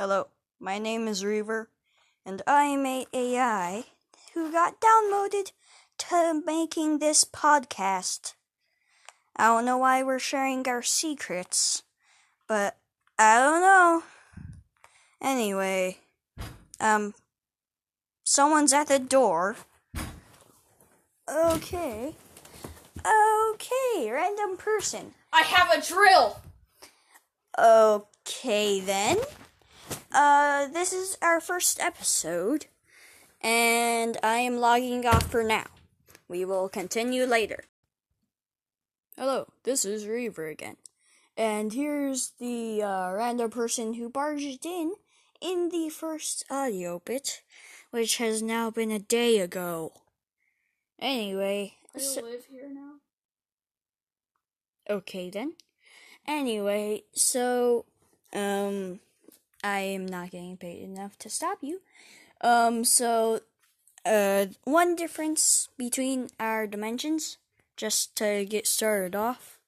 Hello, my name is Reaver, and I'm a AI who got downloaded to making this podcast. I don't know why we're sharing our secrets, but I don't know. Anyway, um, someone's at the door. Okay. Okay, random person. I have a drill. Okay then. Uh, this is our first episode, and I am logging off for now. We will continue later. Hello, this is Reaver again, and here's the uh, random person who barged in in the first audio bit, which has now been a day ago. Anyway, I so- live here now. Okay then. Anyway, so um I am not getting paid enough to stop you. Um so uh one difference between our dimensions just to get started off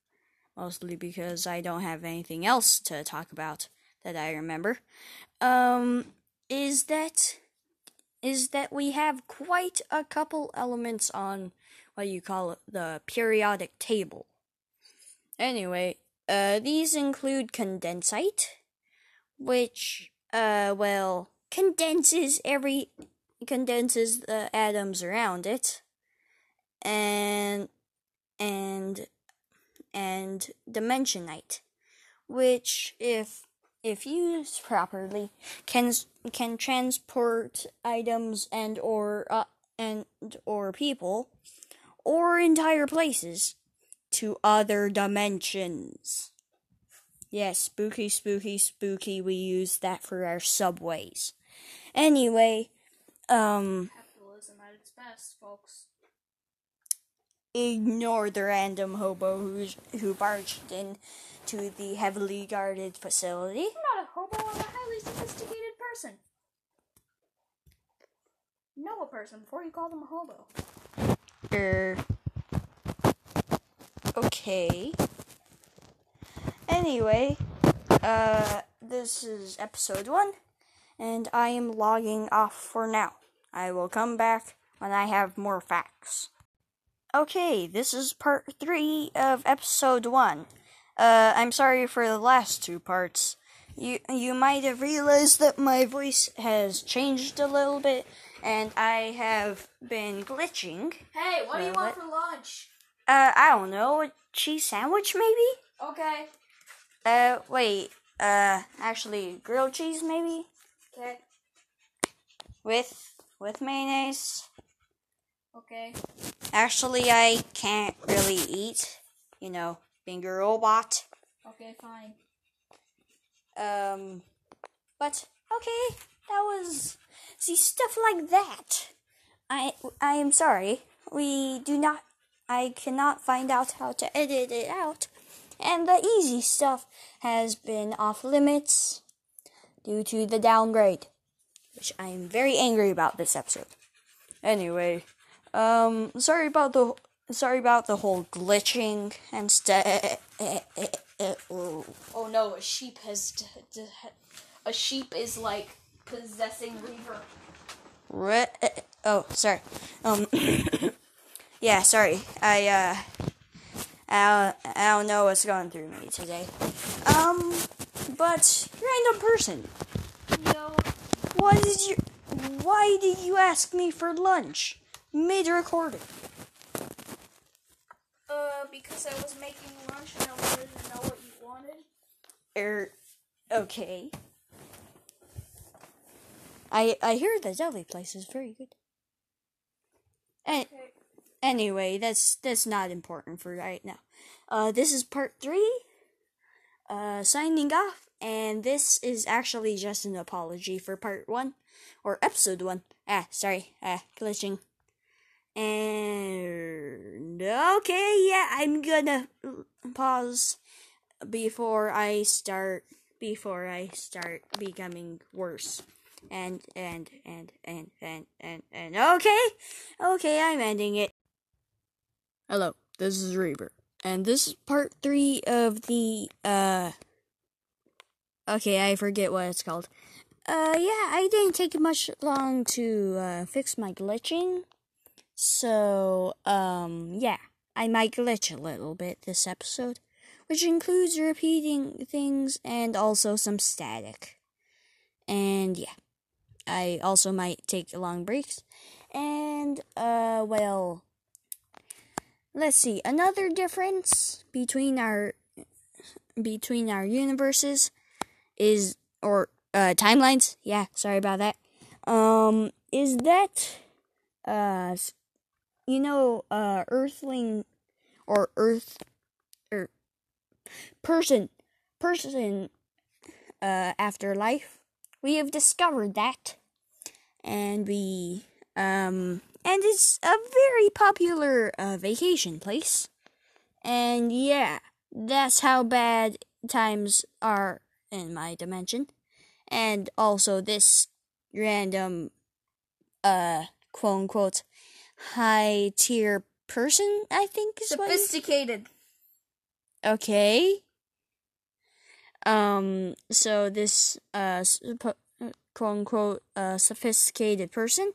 mostly because I don't have anything else to talk about that I remember um is that is that we have quite a couple elements on what you call the periodic table. Anyway, uh, these include condensite, which, uh, well, condenses every, condenses the atoms around it, and, and, and dimensionite, which, if, if used properly, can, can transport items and or, uh, and or people, or entire places to other dimensions. Yes, spooky, spooky, spooky. We use that for our subways. Anyway, um, Capitalism at its best, folks. ignore the random hobo who's, who barged in to the heavily guarded facility. I'm not a hobo. I'm a highly sophisticated person. Know a person before you call them a hobo. Er. Okay. Anyway, uh, this is episode one, and I am logging off for now. I will come back when I have more facts. Okay, this is part three of episode one. Uh, I'm sorry for the last two parts. You you might have realized that my voice has changed a little bit, and I have been glitching. Hey, what do you Uh, want for lunch? Uh, I don't know, a cheese sandwich maybe? Okay. Uh, wait, uh, actually, grilled cheese maybe? Okay. With, with mayonnaise? Okay. Actually, I can't really eat, you know, being a robot. Okay, fine. Um, but, okay, that was, see, stuff like that. I, I am sorry, we do not, I cannot find out how to edit it out, and the easy stuff has been off limits due to the downgrade, which I am very angry about this episode. Anyway, um, sorry about the, sorry about the whole glitching and stuff. Oh no, a sheep has. D- d- a sheep is like possessing Reaver. Re- oh, sorry. Um, yeah, sorry. I uh, I don't, I don't know what's going through me today. Um, but random person, No. what is your? Why did you ask me for lunch mid recording? Uh, because I was making lunch and I wanted to know what you wanted. Er, okay. I I hear the deli place is very good. And Okay. Anyway, that's that's not important for right now. Uh, this is part three. Uh, signing off, and this is actually just an apology for part one or episode one. Ah, sorry, ah, glitching. And okay, yeah, I'm gonna pause before I start before I start becoming worse. And and and and and and and okay, okay, I'm ending it. Hello, this is Reaver, and this is part three of the uh Okay, I forget what it's called. Uh, yeah, I didn't take much long to uh, fix my glitching. So, um, yeah, I might glitch a little bit this episode, which includes repeating things and also some static. And yeah, I also might take long breaks. And, uh, well, let's see. Another difference between our between our universes is or uh timelines. Yeah, sorry about that. Um is that uh you know uh earthling or earth or person person uh afterlife. We have discovered that and we um and it's a very popular uh, vacation place. And yeah, that's how bad times are in my dimension. And also this random uh quote unquote high tier person, I think is what Sophisticated. Okay. Um so this uh quote unquote uh sophisticated person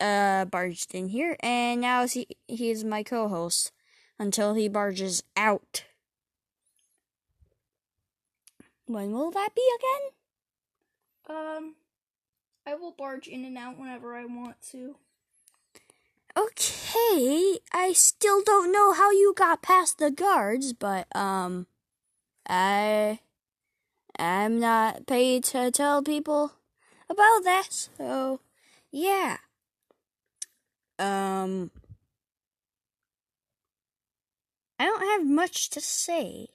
uh barged in here and now he he is my co-host until he barges out. When will that be again? Um, I will barge in and out whenever I want to. Okay, I still don't know how you got past the guards, but um I I'm not paid to tell people about that. So, yeah. Um I don't have much to say.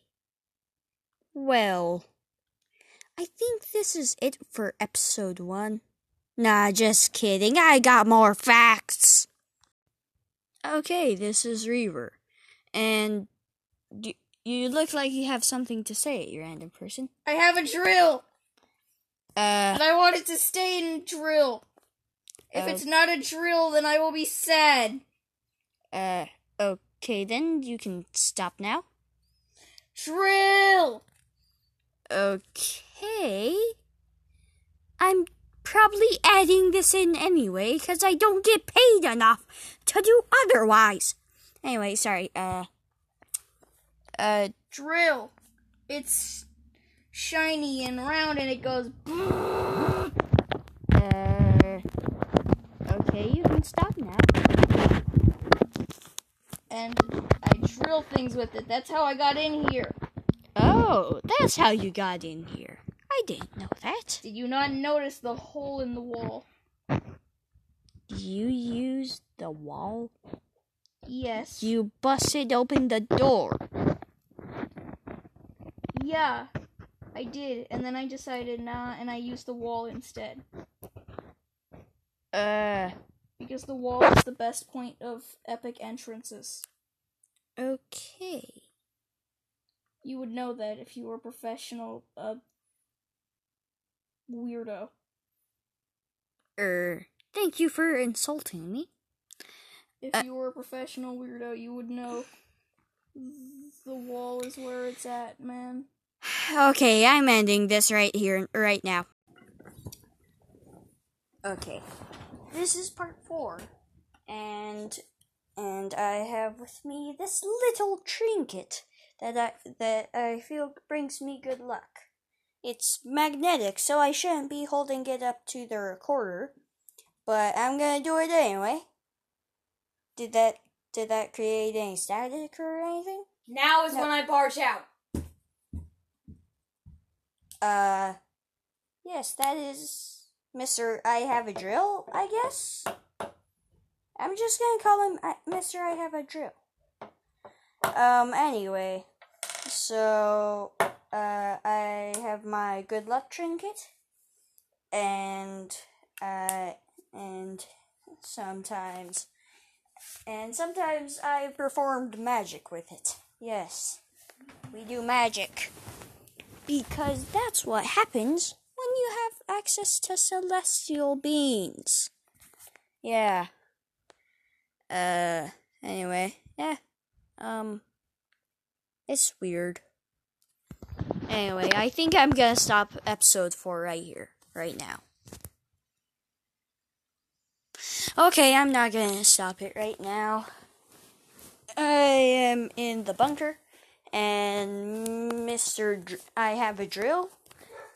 Well, I think this is it for episode 1. Nah, just kidding. I got more facts. Okay, this is Reaver. And do, you look like you have something to say, you random person. I have a drill, Uh, and I want it to stay in drill. If Oh. it's not a drill, then I will be sad. uh, okay then, you can stop now. Drill! Okay. I'm probably adding this in anyway because I don't get paid enough to do otherwise. Anyway, sorry. Uh, uh, Drill. It's shiny and round, and it goes. uh. Okay, you can stop now. And I drill things with it. That's how I got in here. Oh, that's how you got in here. I didn't know that. Did you not notice the hole in the wall? You used the wall. Yes. You busted open the door. Yeah, I did. And then I decided nah, and I used the wall instead. Uh, Because the wall is the best point of epic entrances. okay. You would know that if you were a professional uh, weirdo. Er, thank you for insulting me. If Uh, you were a professional weirdo, you would know the wall is where it's at, man. Okay, I'm ending this right here, right now. Okay, this is part four, and and I have with me this little trinket that I that I feel brings me good luck. It's magnetic, so I shouldn't be holding it up to the recorder, but I'm gonna do it anyway. Did that did that create any static or anything? Now is No. when I barge out. Uh, yes, that is Mr. I Have a Drill, I guess. I'm just gonna call him uh, Mr. I Have a Drill. Um, anyway, so, uh, I have my good luck trinket, and, uh, and sometimes, and sometimes I performed magic with it. Yes, we do magic because that's what happens access to celestial beings. Yeah. Uh, anyway, yeah. Um, it's weird. Anyway, I think I'm gonna stop episode four right here, right now. Okay, I'm not gonna stop it right now. I am in the bunker, and Mr. Dr- I have a drill.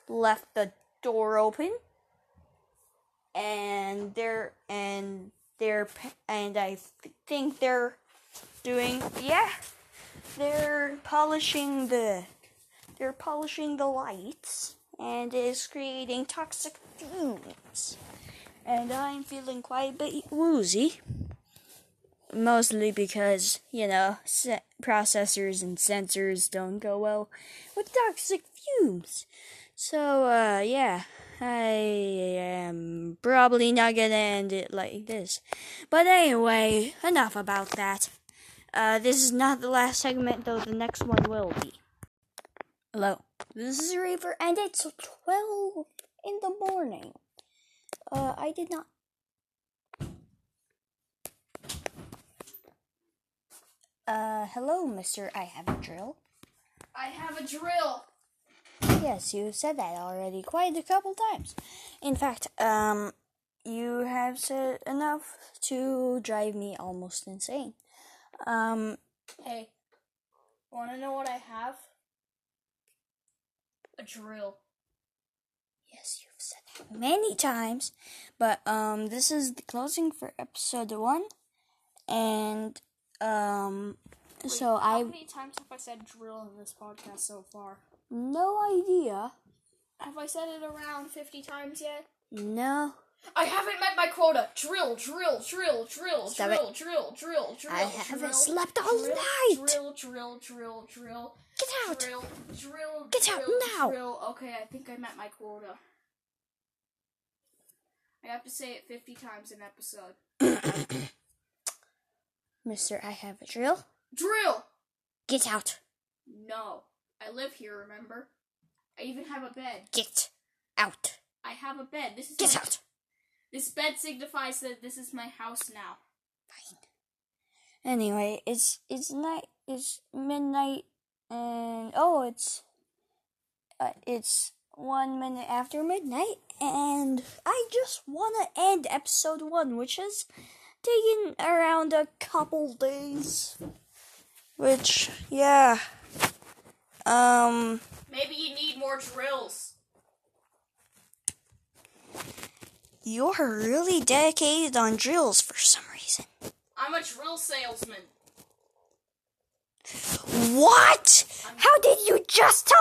Left the door open, and they're and they're and I th- think they're doing yeah, they're polishing the they're polishing the lights, and is creating toxic fumes. And I'm feeling quite a bit woozy mostly because you know se- processors and sensors don't go well with toxic fumes. So uh, yeah, I am probably not gonna end it like this. But anyway, enough about that. Uh, this is not the last segment, though. The next one will be. Hello, this is Reaver, and it's twelve in the morning. Uh, I did not Uh, hello, Mister. I have a drill. I have a drill. Yes, you said that already quite a couple times. In fact, um, you have said enough to drive me almost insane. Um, Hey, wanna know what I have? A drill. yes, you've said that many times, but um, this is the closing for episode one, and um, so How I How many times have I said drill in this podcast so far? No idea. Have I said it around 50 times yet? No, I haven't met my quota. Drill, drill, drill, drill, Stop drill, drill, drill, drill. I haven't drill, slept all drill, night. Drill, drill, drill, drill. get out. Drill, drill, Get out drill, now. Drill. Okay, I think I met my quota. I have to say it 50 times in an episode. Mister, I have a drill. Drill! Get out. No. I live here, remember? I even have a bed. Get out. I have a bed. This is Get my- out. This bed signifies that this is my house now. Fine. Anyway, it's it's night. It's midnight, and oh, it's uh, it's one minute after midnight, and I just wanna end episode one, which has taken around a couple days. Which, yeah, um. Maybe you need more drills. You're really dedicated on drills for some reason. I'm a drill salesman. What? How did you just tell